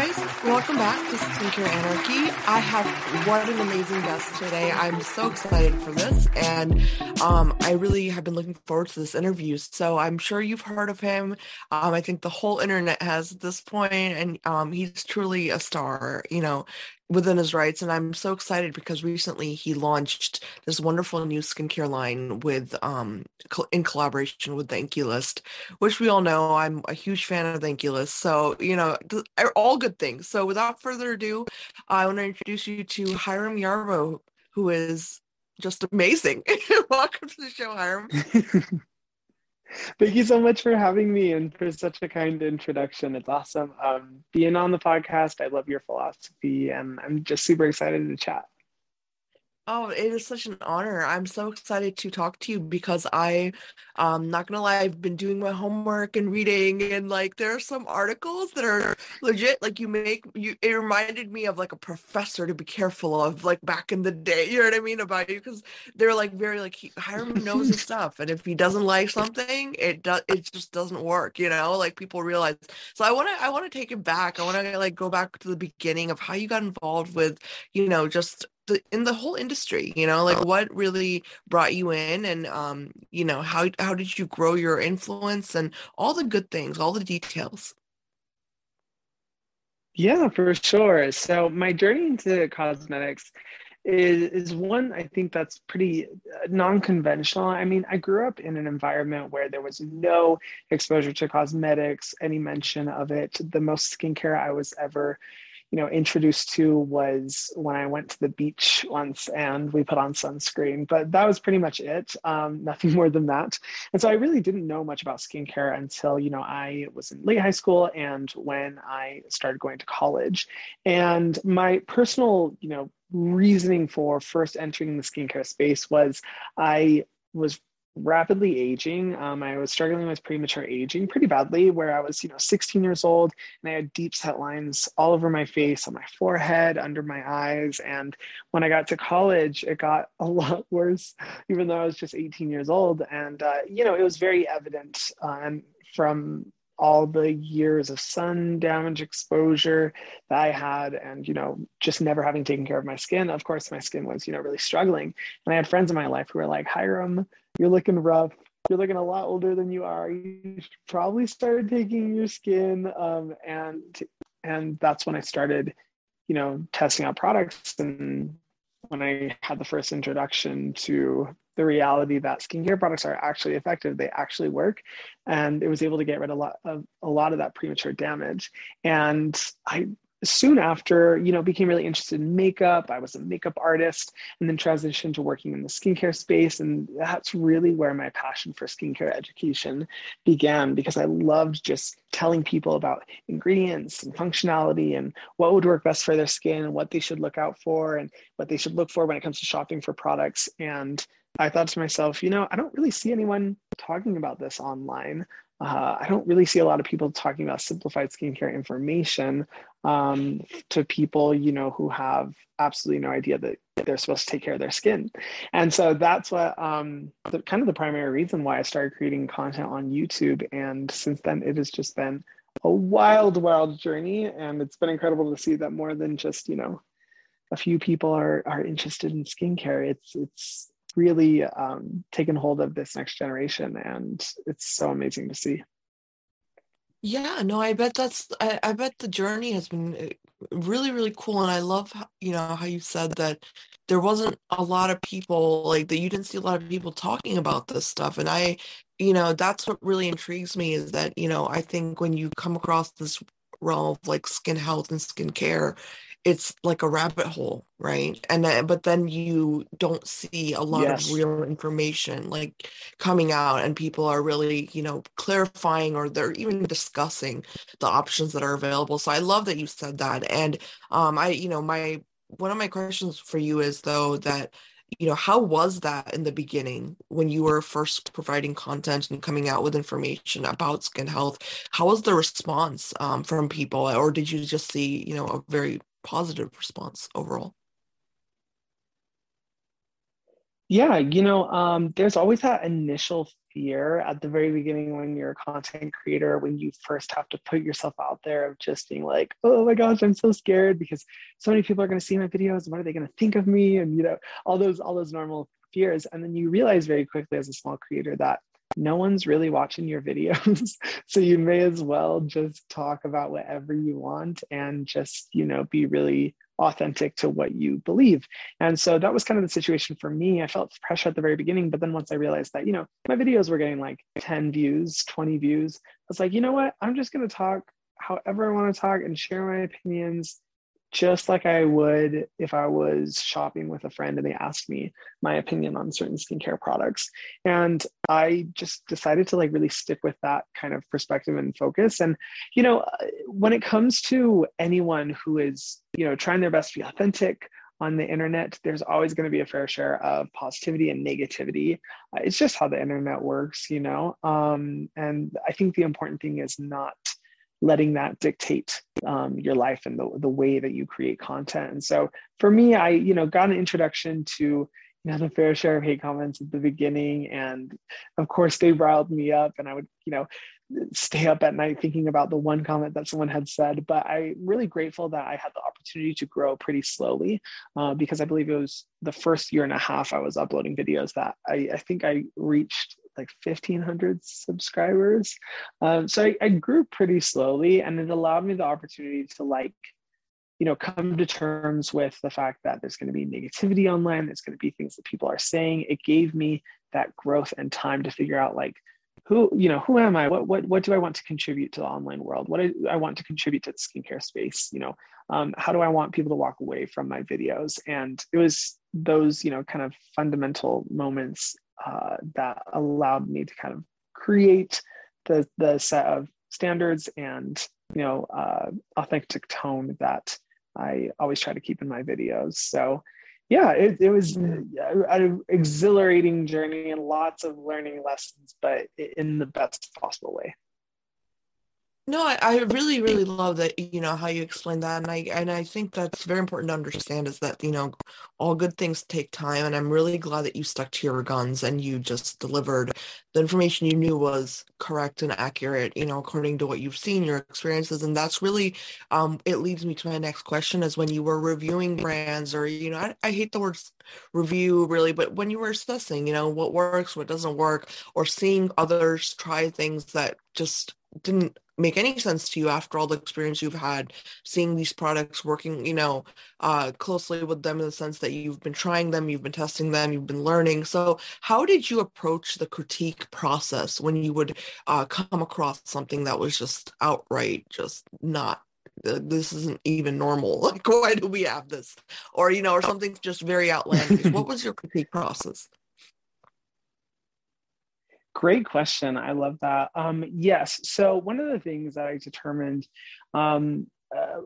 guys, welcome back to Skincare Anarchy. I have what an amazing guest today. I'm so excited for this, and um, I really have been looking forward to this interview. So I'm sure you've heard of him. Um, I think the whole internet has at this point, and um, he's truly a star. You know, within his rights and i'm so excited because recently he launched this wonderful new skincare line with um in collaboration with the INKEY List which we all know i'm a huge fan of the INKEY List so you know all good things. So without further ado i want to introduce you to Hyram Yarbro who is just amazing. Welcome to the show Hyram Thank you so much for having me and for such a kind introduction. It's awesome um, being on the podcast. I love your philosophy and I'm just super excited to chat. Oh, it is such an honor. I'm so excited to talk to you because I, um, not gonna lie, I've been doing my homework and reading, and like there are some articles that are legit. Like you make you, it reminded me of like a professor to be careful of, like back in the day. You know what I mean about you because they're like very like he, Hyram knows his stuff, and if he doesn't like something, it does it just doesn't work. You know, like people realize. So I want to I want to take it back. I want to like go back to the beginning of how you got involved with, you know, just the in the whole industry you know like what really brought you in and um you know how how did you grow your influence and all the good things all the details yeah for sure so my journey into cosmetics is, is one I think that's pretty uh, non-conventional. I mean, I grew up in an environment where there was no exposure to cosmetics, any mention of it. The most skincare I was ever you know introduced to was when I went to the beach once and we put on sunscreen, but that was pretty much it. Um, nothing more than that. And so I really didn't know much about skincare until you know I was in late high school and when I started going to college. And my personal you know reasoning for first entering the skincare space was I was rapidly aging. Um, I was struggling with premature aging pretty badly, where I was, you know, 16 years old and I had deep set lines all over my face, on my forehead, under my eyes. And when I got to college, it got a lot worse, even though I was just 18 years old. And, uh, you know, it was very evident um, from all the years of sun damage exposure that I had and you know just never having taken care of my skin of course my skin was you know really struggling and I had friends in my life who were like Hyram you're looking rough. You're looking a lot older than you are. You should probably start taking your skin. Um, and and that's when I started, you know, testing out products. And when I had the first introduction to the reality that skincare products are actually effective, they actually work, and it was able to get rid of a lot of a lot of that premature damage. And I soon after, you know, became really interested in makeup. I was a makeup artist and then transitioned to working in the skincare space. And that's really where my passion for skincare education began because I loved just telling people about ingredients and functionality and what would work best for their skin and what they should look out for and what they should look for when it comes to shopping for products. And I thought to myself, you know, I don't really see anyone talking about this online. Uh, I don't really see a lot of people talking about simplified skincare information um, to people, you know, who have absolutely no idea that they're supposed to take care of their skin. And so that's what um, the, kind of the primary reason why I started creating content on YouTube. And since then, it has just been a wild, wild journey. And it's been incredible to see that more than just, you know, a few people are are interested in skincare. It's it's really um, taken hold of this next generation, and it's so amazing to see. Yeah, no, I bet that's I, I bet the journey has been eh, really, really cool. And I love, you know, how you said that there wasn't a lot of people like that you didn't see a lot of people talking about this stuff. And I, you know, that's what really intrigues me is that, you know, I think when you come across this realm of like skin health and skin care, it's like a rabbit hole right? And then, but then you don't see a lot yes. of real information like coming out and people are really you know clarifying or they're even discussing the options that are available. So i love that you said that and um i you know my one of my questions for you is though that you know how was that in the beginning when you were first providing content and coming out with information about skin health? How was the response um, from people or did you just see you know a very positive response overall? Yeah, you know, um, there's always that initial fear at the very beginning when you're a content creator, when you first have to put yourself out there of just being like, oh my gosh, I'm so scared because so many people are going to see my videos. What are they going to think of me? And you know, all those all those normal fears. And then you realize very quickly as a small creator that no one's really watching your videos. So you may as well just talk about whatever you want and just you know be really authentic to what you believe. And so that was kind of the situation for me. I felt pressure at the very beginning but then once i realized that you know my videos were getting like 10 views 20 views i was like you know what? I'm just going to talk however i want to talk and share my opinions just like I would if I was shopping with a friend and they asked me my opinion on certain skincare products. And I just decided to like really stick with that kind of perspective and focus. And, you know, when it comes to anyone who is, you know, trying their best to be authentic, on the internet, there's always going to be a fair share of positivity and negativity. Uh, it's just how the internet works, you know. Um, and I think the important thing is not letting that dictate um, your life and the, the way that you create content. And so for me, I, you know, got an introduction to, you know, the fair share of hate comments at the beginning. And of course they riled me up and I would, you know, stay up at night thinking about the one comment that someone had said. But I'm really grateful that I had the opportunity to grow pretty slowly uh, because I believe it was the first year and a half I was uploading videos that I, I think I reached like 1500 subscribers. Um, so I, I grew pretty slowly and it allowed me the opportunity to like you know come to terms with the fact that there's going to be negativity online there's going to be things that people are saying. It gave me that growth and time to figure out like who you know who am i? What what what do i want to contribute to the online world? What do i want to contribute to the skincare space you know? Um, how do i want people to walk away from my videos? And it was those you know kind of fundamental moments uh, that allowed me to kind of create the the set of standards and you know uh, authentic tone that I always try to keep in my videos. So yeah, it, it was an exhilarating journey and lots of learning lessons, but in the best possible way. No, I, I really, really love that, you know, how you explain that. And I and I think that's very important to understand is that, you know, all good things take time. And I'm really glad that you stuck to your guns and you just delivered the information you knew was correct and accurate, you know, according to what you've seen, your experiences. And that's really um it leads me to my next question is when you were reviewing brands or, you know, I, I hate the words review really, but when you were assessing, you know, what works, what doesn't work, or seeing others try things that just didn't make any sense to you after all the experience you've had seeing these products working you know uh, closely with them in the sense that you've been trying them you've been testing them you've been learning. So how did you approach the critique process when you would uh, come across something that was just outright just not this isn't even normal? Like why do we have this? Or you know or something just very outlandish. What was your critique process Great question. I love that. Um, yes. So, one of the things that I determined um, uh,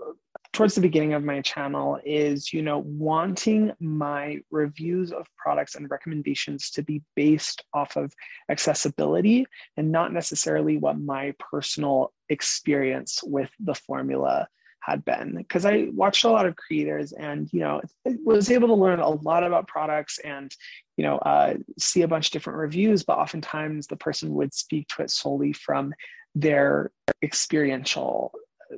towards the beginning of my channel is, you know, wanting my reviews of products and recommendations to be based off of accessibility and not necessarily what my personal experience with the formula had been because I watched a lot of creators and you know was able to learn a lot about products and you know uh, see a bunch of different reviews, but oftentimes the person would speak to it solely from their experiential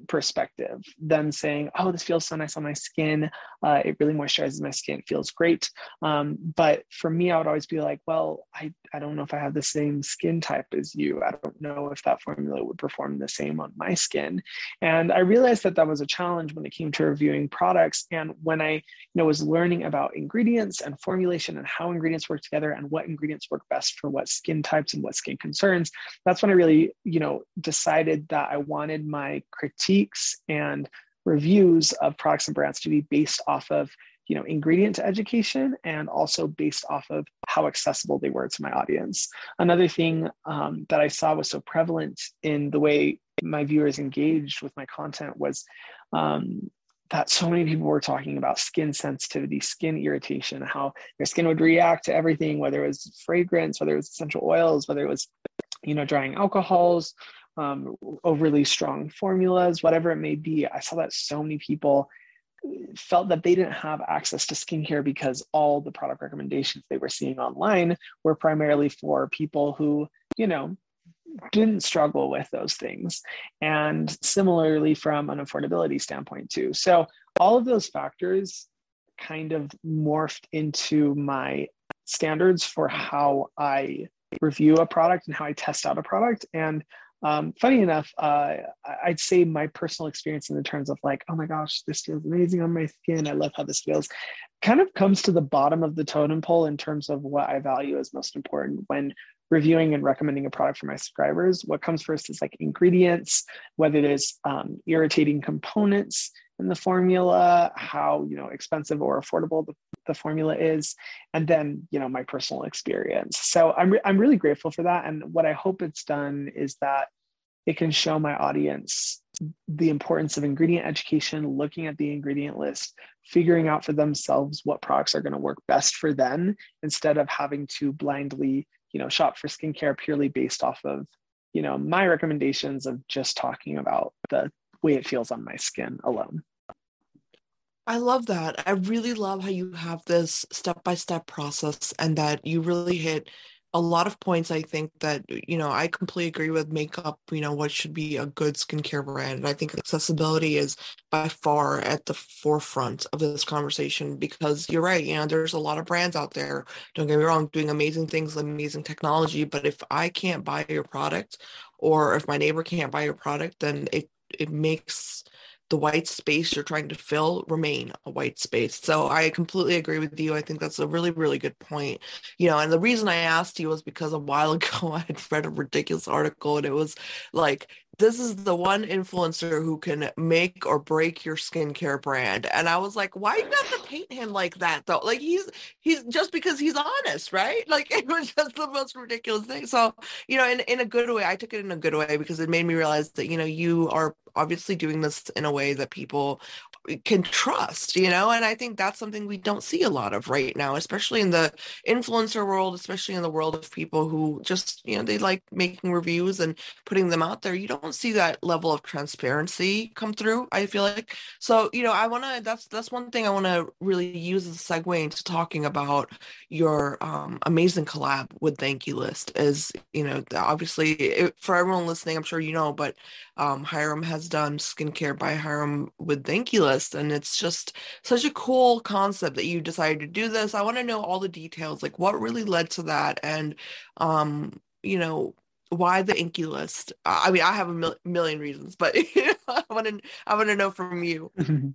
perspective them saying oh this feels so nice on my skin. Uh, it really moisturizes my skin. It feels great. Um, but for me i would always be like well I, I don't know if i have the same skin type as you. I don't know if that formula would perform the same on my skin. And i realized that that was a challenge when it came to reviewing products. And when i you know was learning about ingredients and formulation and how ingredients work together and what ingredients work best for what skin types and what skin concerns that's when i really you know decided that i wanted my critiques and reviews of products and brands to be based off of you know ingredient education and also based off of how accessible they were to my audience. Another thing um, that i saw was so prevalent in the way my viewers engaged with my content was um, that so many people were talking about skin sensitivity skin irritation how their skin would react to everything whether it was fragrance whether it was essential oils whether it was you know drying alcohols um, overly strong formulas, whatever it may be. I saw that so many people felt that they didn't have access to skincare because all the product recommendations they were seeing online were primarily for people who, you know, didn't struggle with those things. And similarly, from an affordability standpoint, too. So, all of those factors kind of morphed into my standards for how I review a product and how I test out a product. And um, funny enough, uh, I'd say my personal experience in the terms of like, oh my gosh, this feels amazing on my skin. I love how this feels, kind of comes to the bottom of the totem pole in terms of what I value as most important when reviewing and recommending a product for my subscribers. What comes first is like ingredients, whether there's um, irritating components in the formula, how you know expensive or affordable the, the formula is, and then you know my personal experience. So I'm re- I'm really grateful for that, and what I hope it's done is that it can show my audience the importance of ingredient education, looking at the ingredient list, figuring out for themselves what products are going to work best for them instead of having to blindly, you know, shop for skincare purely based off of, you know, my recommendations of just talking about the way it feels on my skin alone. I love that. I really love how you have this step by step process and that you really hit a lot of points I think that you know I completely agree with makeup you know what should be a good skincare brand and I think accessibility is by far at the forefront of this conversation because you're right you know there's a lot of brands out there don't get me wrong doing amazing things amazing technology but if I can't buy your product or if my neighbor can't buy your product then it it makes the white space you're trying to fill remain a white space. So I completely agree with you. I think that's a really, really good point. You know, and the reason I asked you was because a while ago I had read a ridiculous article and it was like this is the one influencer who can make or break your skincare brand. And I was like, why you have to paint him like that though? Like he's he's just because he's honest, right? Like it was just the most ridiculous thing. So, you know, in, in a good way, I took it in a good way because it made me realize that, you know, you are obviously doing this in a way that people can trust, you know, and I think that's something we don't see a lot of right now, especially in the influencer world, especially in the world of people who just, you know, they like making reviews and putting them out there. You don't see that level of transparency come through, I feel like. So, you know, I want to that's that's one thing I want to really use as a segue into talking about your um, amazing collab with the INKEY List is, you know, obviously it, for everyone listening, I'm sure you know, but um, Hyram has done skincare by Hyram with the INKEY List, and it's just such a cool concept that you decided to do this. I want to know all the details, like what really led to that, and um, you know, why the INKEY List. I mean, I have a mil- million reasons, but I want to I want to know from you.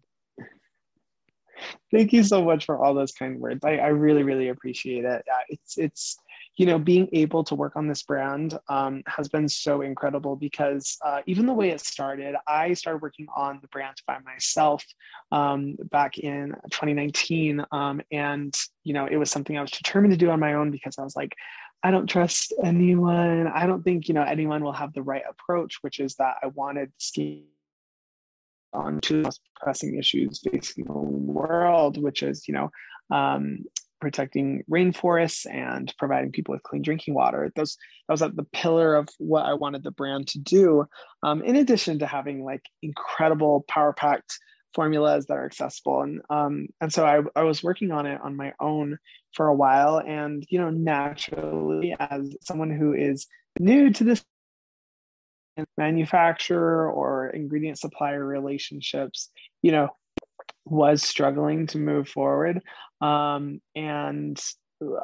Thank you so much for all those kind words. I, I really, really appreciate it. it's it's you know, being able to work on this brand um, has been so incredible because uh, even the way it started, I started working on the brand by myself um, back in 2019. Um, and, you know, it was something I was determined to do on my own because I was like, I don't trust anyone. I don't think, you know, anyone will have the right approach, which is that I wanted to ski on two most pressing issues facing the world, which is, you know, um, protecting rainforests and providing people with clean drinking water. Those that was at the pillar of what I wanted the brand to do. Um, in addition to having like incredible power packed formulas that are accessible, and um, and so I, I was working on it on my own for a while, and you know naturally as someone who is new to this manufacturer or ingredient supplier relationships, you know was struggling to move forward. Um, and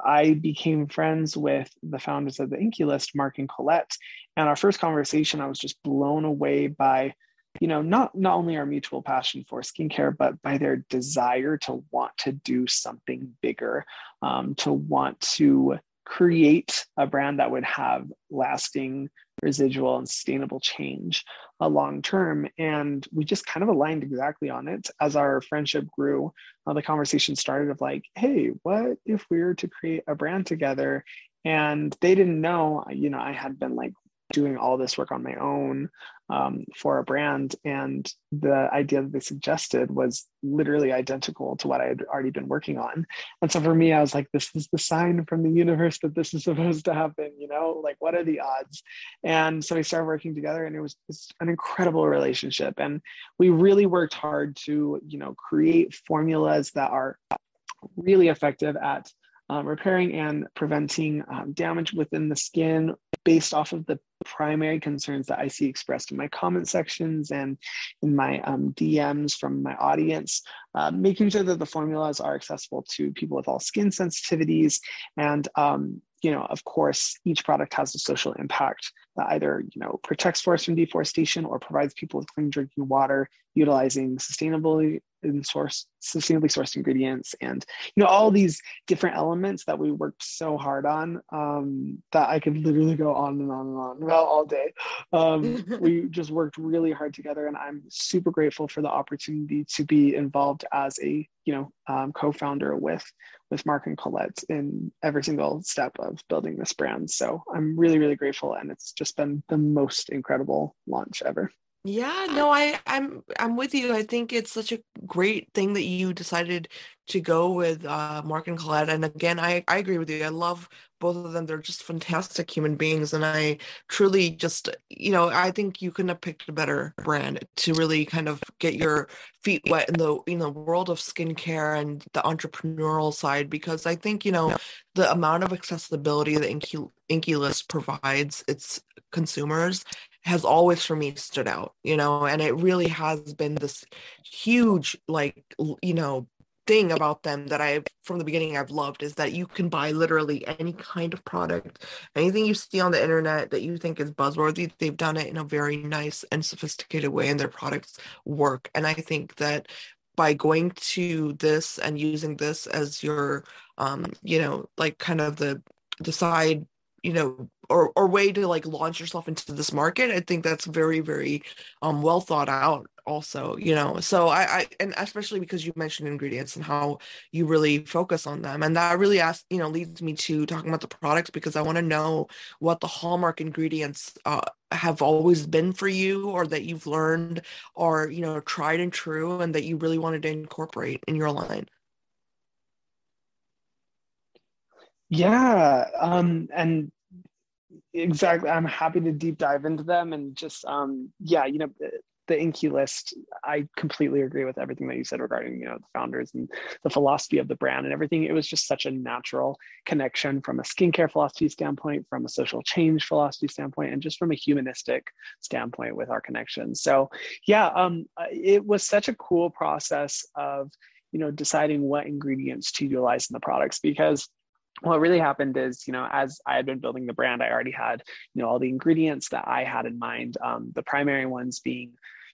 I became friends with the founders of the INKEY List, Mark and Colette. And our first conversation, I was just blown away by, you know, not not only our mutual passion for skincare, but by their desire to want to do something bigger, um, to want to create a brand that would have lasting residual and sustainable change uh, long term. And we just kind of aligned exactly on it as our friendship grew. Uh, the conversation started of like, hey, what if we were to create a brand together? And they didn't know, you know, I had been like doing all this work on my own um, for a brand. And the idea that they suggested was literally identical to what I had already been working on. And so for me, I was like, this is the sign from the universe that this is supposed to happen, you know, like what are the odds? And so we started working together and it was, it was an incredible relationship. And we really worked hard to, you know, create formulas that are really effective at um, repairing and preventing um, damage within the skin based off of the primary concerns that I see expressed in my comment sections and in my um, DMs from my audience, uh, making sure that the formulas are accessible to people with all skin sensitivities. And um, you know, of course, each product has a social impact that either, you know, protects forests from deforestation or provides people with clean drinking water, utilizing sustainably in source sustainably sourced ingredients and you know all these different elements that we worked so hard on um, that i could literally go on and on and on about all day. Um, we just worked really hard together and i'm super grateful for the opportunity to be involved as a you know um, co-founder with with mark and colette in every single step of building this brand. So i'm really really grateful and it's just been the most incredible launch ever yeah, no, I I'm I'm with you. I think it's such a great thing that you decided to go with uh Mark and Colette. And again, I I agree with you. I love both of them. They're just fantastic human beings and I truly just, you know, I think you couldn't have picked a better brand to really kind of get your feet wet in the you know world of skincare and the entrepreneurial side because I think, you know, the amount of accessibility that INKEY, INKEY List provides its consumers has always for me stood out, you know, and it really has been this huge, like, you know, thing about them that I've from the beginning I've loved is that you can buy literally any kind of product, anything you see on the internet that you think is buzzworthy. They've done it in a very nice and sophisticated way, and their products work. And I think that by going to this and using this as your, um, you know, like kind of the the side you know or or way to like launch yourself into this market i think that's very very um well thought out also you know? So i i and especially because you mentioned ingredients and how you really focus on them. And that really asks you know leads me to talking about the products because i want to know what the hallmark ingredients uh, have always been for you or that you've learned or you know tried and true and that you really wanted to incorporate in your line. Yeah um and exactly. I'm happy to deep dive into them and just um yeah you know the INKEY list i completely agree with everything that you said regarding you know the founders and the philosophy of the brand and everything. It was just such a natural connection from a skincare philosophy standpoint from a social change philosophy standpoint and just from a humanistic standpoint with our connections so yeah um it was such a cool process of you know deciding what ingredients to utilize in the products because what really happened is, you know, as I had been building the brand, I already had, you know, all the ingredients that I had in mind. Um, the primary ones being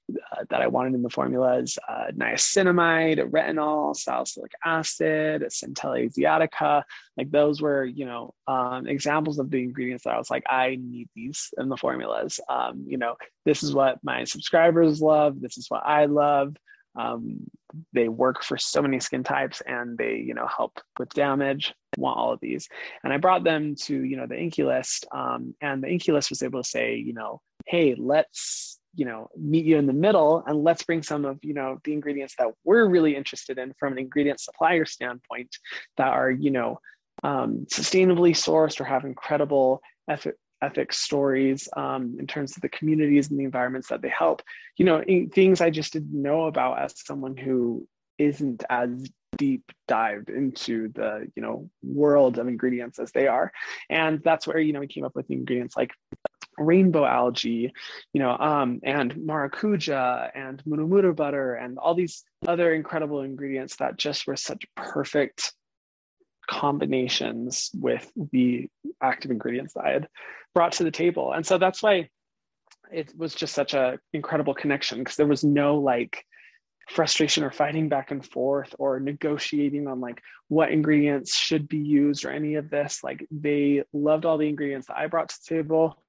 uh, that I wanted in the formulas uh, niacinamide, retinol, salicylic acid, centella asiatica. Like those were, you know, um, examples of the ingredients that I was like, I need these in the formulas. Um, you know, this is what my subscribers love. This is what I love. Um, they work for so many skin types and they, you know, help with damage. I Want all of these, and I brought them to, you know, the INKEY list, um, and the INKEY list was able to say, you know, hey, let's you know meet you in the middle and let's bring some of you know the ingredients that we're really interested in from an ingredient supplier standpoint that are you know um, sustainably sourced or have incredible ethics stories um, in terms of the communities and the environments that they help. You know, things I just didn't know about as someone who isn't as deep dived into the you know world of ingredients as they are and that's where you know we came up with ingredients like rainbow algae you know um, and maracuja and murumuru butter and all these other incredible ingredients that just were such perfect combinations with the active ingredients that I had brought to the table. And so that's why it was just such an incredible connection because there was no like frustration or fighting back and forth or negotiating on like what ingredients should be used or any of this. Like they loved all the ingredients that i brought to the table.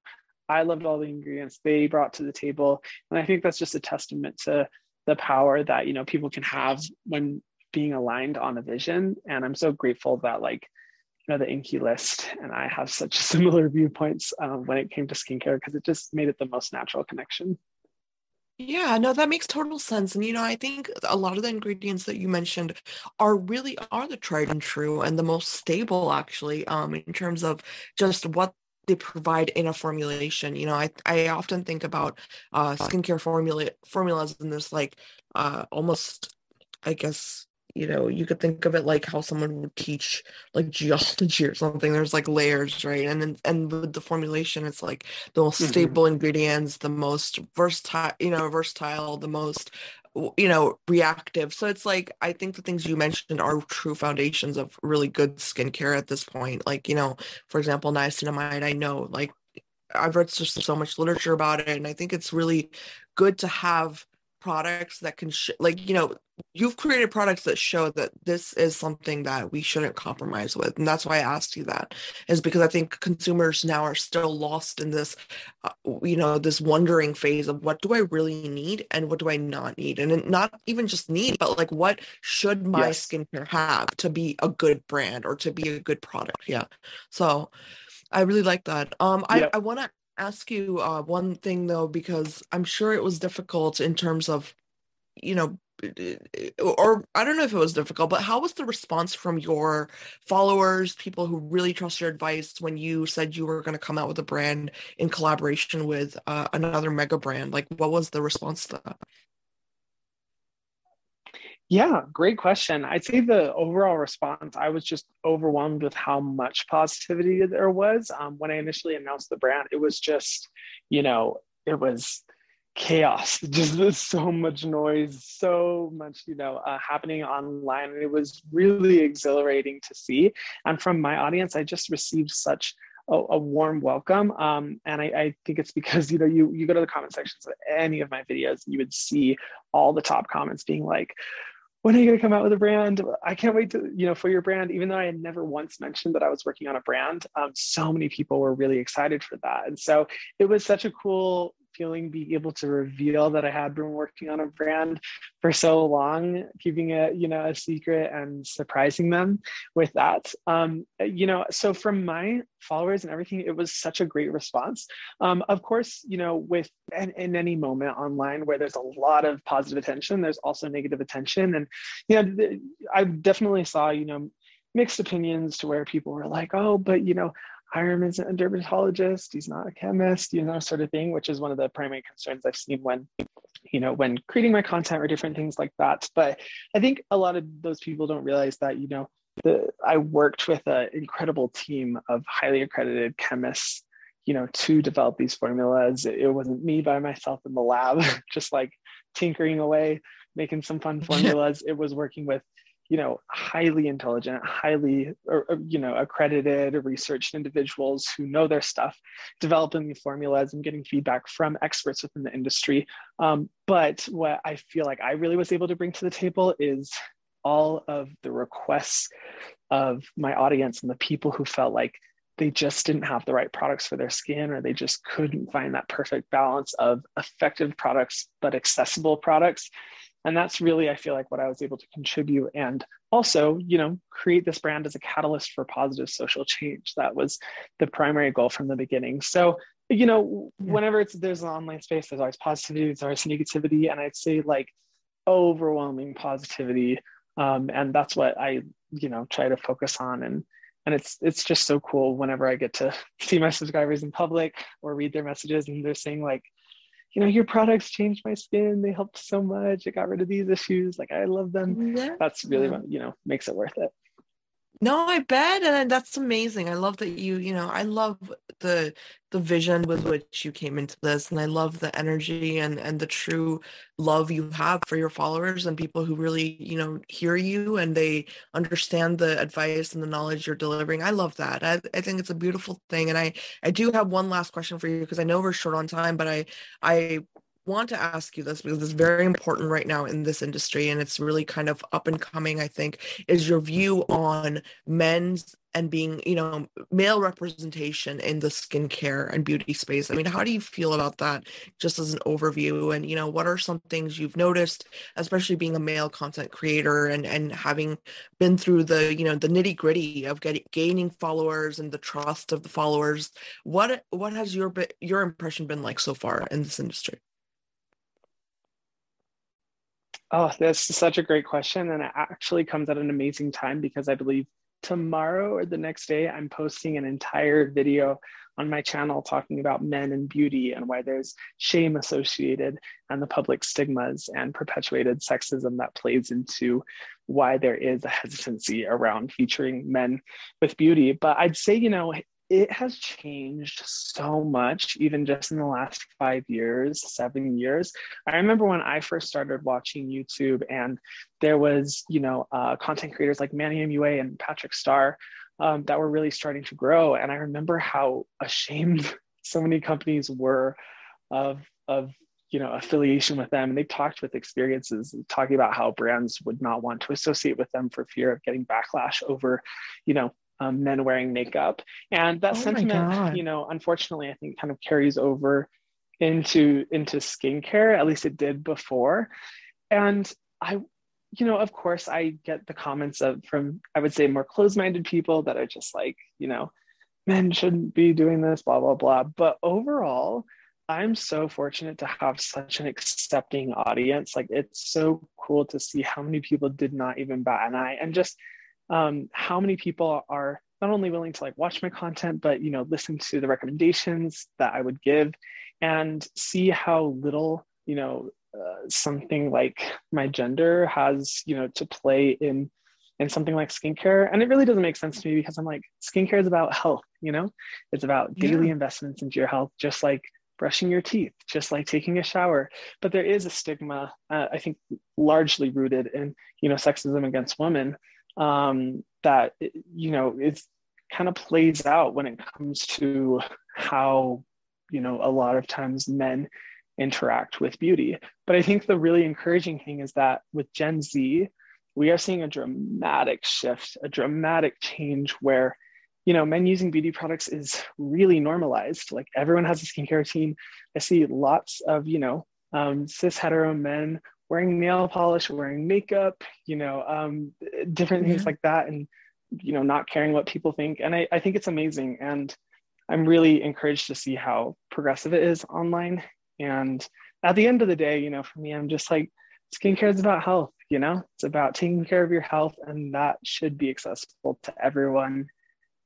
I loved all the ingredients they brought to the table. And i think that's just a testament to the power that you know people can have when being aligned on a vision and i'm so grateful that like you know the INKEY list and I have such similar viewpoints um, when it came to skincare because it just made it the most natural connection. Yeah, no, that makes total sense. And you know, I think a lot of the ingredients that you mentioned are really are the tried and true and the most stable actually, um, in terms of just what they provide in a formulation. You know, I I often think about uh skincare formula formulas in this like uh almost I guess you know you could think of it like how someone would teach like geology or something. There's like layers right? And then and with the formulation it's like the most mm-hmm. stable ingredients the most versatile you know versatile the most you know reactive. So it's like i think the things you mentioned are true foundations of really good skincare at this point. Like you know for example niacinamide i know like i've read just so much literature about it and i think it's really good to have products that can sh- like you know you've created products that show that this is something that we shouldn't compromise with. And that's why i asked you that is because i think consumers now are still lost in this uh, you know this wondering phase of what do i really need and what do i not need? And not even just need but like what should my yes. skincare have to be a good brand or to be a good product? Yeah. So i really like that. Um i, I want to ask you uh, one thing though, because I'm sure it was difficult in terms of, you know, or I don't know if it was difficult, but how was the response from your followers, people who really trust your advice when you said you were going to come out with a brand in collaboration with uh, another mega brand? Like, what was the response to that? Yeah, great question. I'd say the overall response, I was just overwhelmed with how much positivity there was. Um, when I initially announced the brand, it was just, you know, it was chaos just so much noise so much you know uh, happening online and it was really exhilarating to see and from my audience i just received such a, a warm welcome um, and I, I, think it's because you know you you go to the comment sections of any of my videos you would see all the top comments being like when are you going to come out with a brand? I can't wait to, you know, for your brand. Even though I had never once mentioned that I was working on a brand, um, so many people were really excited for that. And so it was such a cool feeling being able to reveal that I had been working on a brand for so long, keeping it, you know, a secret and surprising them with that. Um, you know, so from my followers and everything, it was such a great response. Um, of course, you know, with in, in any moment online where there's a lot of positive attention, there's also negative attention. And, you know, I definitely saw, you know, mixed opinions to where people were like, oh, but you know, Hyram isn't a dermatologist, he's not a chemist, you know, sort of thing, which is one of the primary concerns I've seen when, you know, when creating my content or different things like that. But I think a lot of those people don't realize that, you know, the, I worked with an incredible team of highly accredited chemists, you know, to develop these formulas. It, it wasn't me by myself in the lab, just like tinkering away, making some fun formulas. it was working with you know highly intelligent highly you know accredited researched individuals who know their stuff developing the formulas and getting feedback from experts within the industry. Um, but what i feel like i really was able to bring to the table is all of the requests of my audience and the people who felt like they just didn't have the right products for their skin or they just couldn't find that perfect balance of effective products but accessible products and that's really i feel like what i was able to contribute and also you know create this brand as a catalyst for positive social change. That was the primary goal from the beginning. So you know whenever it's there's an online space there's always positivity there's always negativity. And i'd say like overwhelming positivity. Um, and that's what i you know try to focus on. And and it's it's just so cool whenever i get to see my subscribers in public or read their messages and they're saying like you know, your products changed my skin. They helped so much. It got rid of these issues. Like I love them. Yeah. That's really what, you know, makes it worth it. No, I bet, and that's amazing. I love that you, you know, I love the the vision with which you came into this, and I love the energy and and the true love you have for your followers and people who really, you know, hear you and they understand the advice and the knowledge you're delivering. I love that. I, I think it's a beautiful thing, and I I do have one last question for you because I know we're short on time, but I I want to ask you this because it's very important right now in this industry and it's really kind of up and coming, I think, is your view on men's and being, you know, male representation in the skincare and beauty space. I mean, how do you feel about that just as an overview? And, you know, what are some things you've noticed, especially being a male content creator and and having been through the, you know, the nitty-gritty of getting gaining followers and the trust of the followers? What what has your your impression been like so far in this industry? Oh, that's such a great question. And it actually comes at an amazing time because I believe tomorrow or the next day, I'm posting an entire video on my channel talking about men and beauty and why there's shame associated and the public stigmas and perpetuated sexism that plays into why there is a hesitancy around featuring men with beauty. But I'd say, you know, it has changed so much, even just in the last five years, seven years. I remember when I first started watching YouTube, and there was, you know, uh, content creators like Manny MUA and Patrick Starr um, that were really starting to grow. And I remember how ashamed so many companies were of of you know affiliation with them and they talked with experiences talking about how brands would not want to associate with them for fear of getting backlash over you know um, men wearing makeup. And that oh sentiment, you know, unfortunately, I think kind of carries over into into skincare. At least it did before. And I, you know, of course, I get the comments of from I would say more closed-minded people that are just like, you know, men shouldn't be doing this, blah blah blah. But overall, I'm so fortunate to have such an accepting audience. Like it's so cool to see how many people did not even bat an eye and just um, how many people are not only willing to like watch my content but you know listen to the recommendations that i would give and see how little you know uh, something like my gender has you know to play in in something like skincare. And it really doesn't make sense to me because i'm like skincare is about health you know? It's about daily yeah. investments into your health just like brushing your teeth just like taking a shower. But there is a stigma uh, i think largely rooted in you know sexism against women um, that you know it kind of plays out when it comes to how you know a lot of times men interact with beauty. But i think the really encouraging thing is that with gen z we are seeing a dramatic shift a dramatic change where you know men using beauty products is really normalized. Like everyone has a skincare routine. I see lots of you know um, cis hetero men wearing nail polish, wearing makeup, you know, um, different things like that, and you know, not caring what people think. And I, I think it's amazing, and I'm really encouraged to see how progressive it is online. And at the end of the day, you know, for me, I'm just like, skincare is about health. You know, it's about taking care of your health, and that should be accessible to everyone.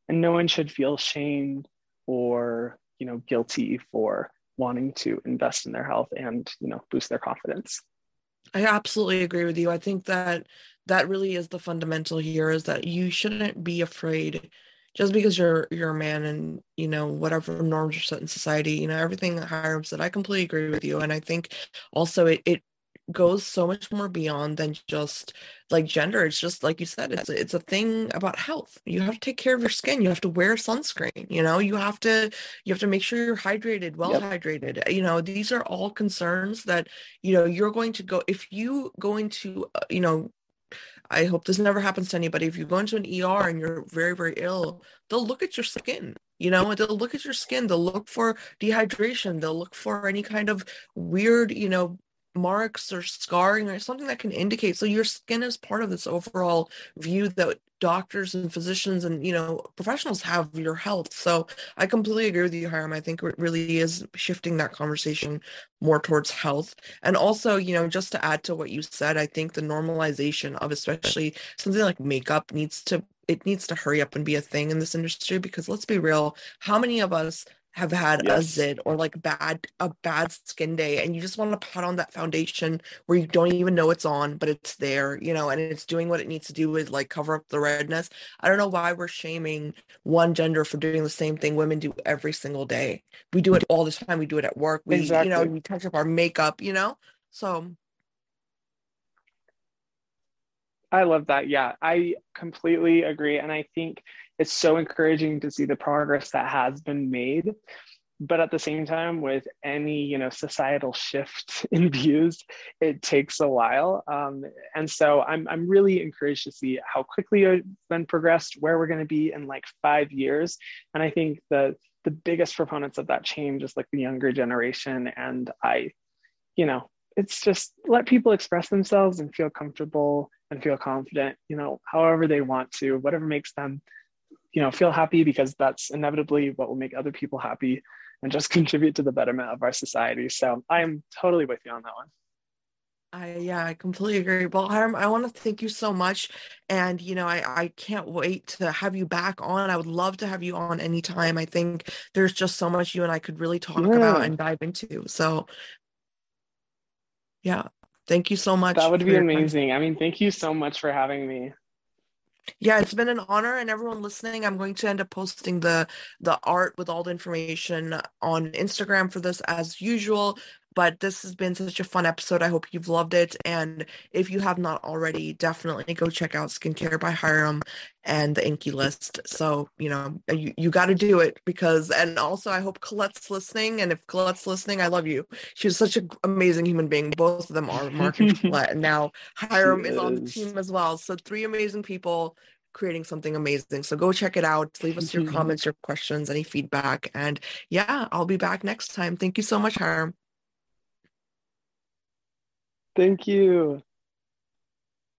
And no one should feel shamed or you know guilty for wanting to invest in their health and you know boost their confidence I absolutely agree with you. I think that that really is the fundamental here is that you shouldn't be afraid just because you're you're a man and you know whatever norms are set in society you know everything that Hyram said I completely agree with you and I think also it, it goes so much more beyond than just like gender it's just like you said it's it's a thing about health you have to take care of your skin you have to wear sunscreen you know you have to you have to make sure you're hydrated well yep. hydrated you know these are all concerns that you know you're going to go if you go into uh, you know I hope this never happens to anybody. If you go into an ER and you're very, very ill, they'll look at your skin. You know, they'll look at your skin. They'll look for dehydration. They'll look for any kind of weird, you know, marks or scarring or something that can indicate so your skin is part of this overall view that doctors and physicians and you know professionals have your health. So i completely agree with you Hyram. I think it really is shifting that conversation more towards health. And also you know just to add to what you said i think the normalization of especially something like makeup needs to it needs to hurry up and be a thing in this industry because let's be real how many of us have had yes. a zit or like bad a bad skin day and you just want to put on that foundation where you don't even know it's on but it's there you know and it's doing what it needs to do with like cover up the redness i don't know why we're shaming one gender for doing the same thing women do every single day we do it all the time we do it at work we exactly. you know we touch up our makeup you know so I love that. Yeah, I completely agree. And I think it's so encouraging to see the progress that has been made. but at the same time with any you know societal shift in views it takes a while. Um, and so I'm, I'm really encouraged to see how quickly it's been progressed where we're going to be in like five years. And i think the the biggest proponents of that change is like the younger generation. And i you know it's just let people express themselves and feel comfortable and feel confident you know however they want to whatever makes them you know feel happy because that's inevitably what will make other people happy and just contribute to the betterment of our society so i am totally with you on that one I yeah, I completely agree. Well, Hyram, I want to thank you so much. And you know, I, I can't wait to have you back on. I would love to have you on anytime. I think there's just so much you and I could really talk yeah. about and dive into. So yeah, thank you so much. That would be amazing. Time. I mean, thank you so much for having me yeah it's been an honor and everyone listening i'm going to end up posting the the art with all the information on instagram for this as usual but this has been such a fun episode i hope you've loved it and if you have not already definitely go check out skincare by Hyram and the INKEY List so you know you, you got to do it because and also i hope colette's listening and if colette's listening i love you she was such an amazing human being both of them are mark and colette and now Hyram is. is on the team as well so three amazing people creating something amazing. So go check it out. Leave us your comments, your questions, any feedback. And yeah, I'll be back next time. Thank you so much, Hyram. Thank you.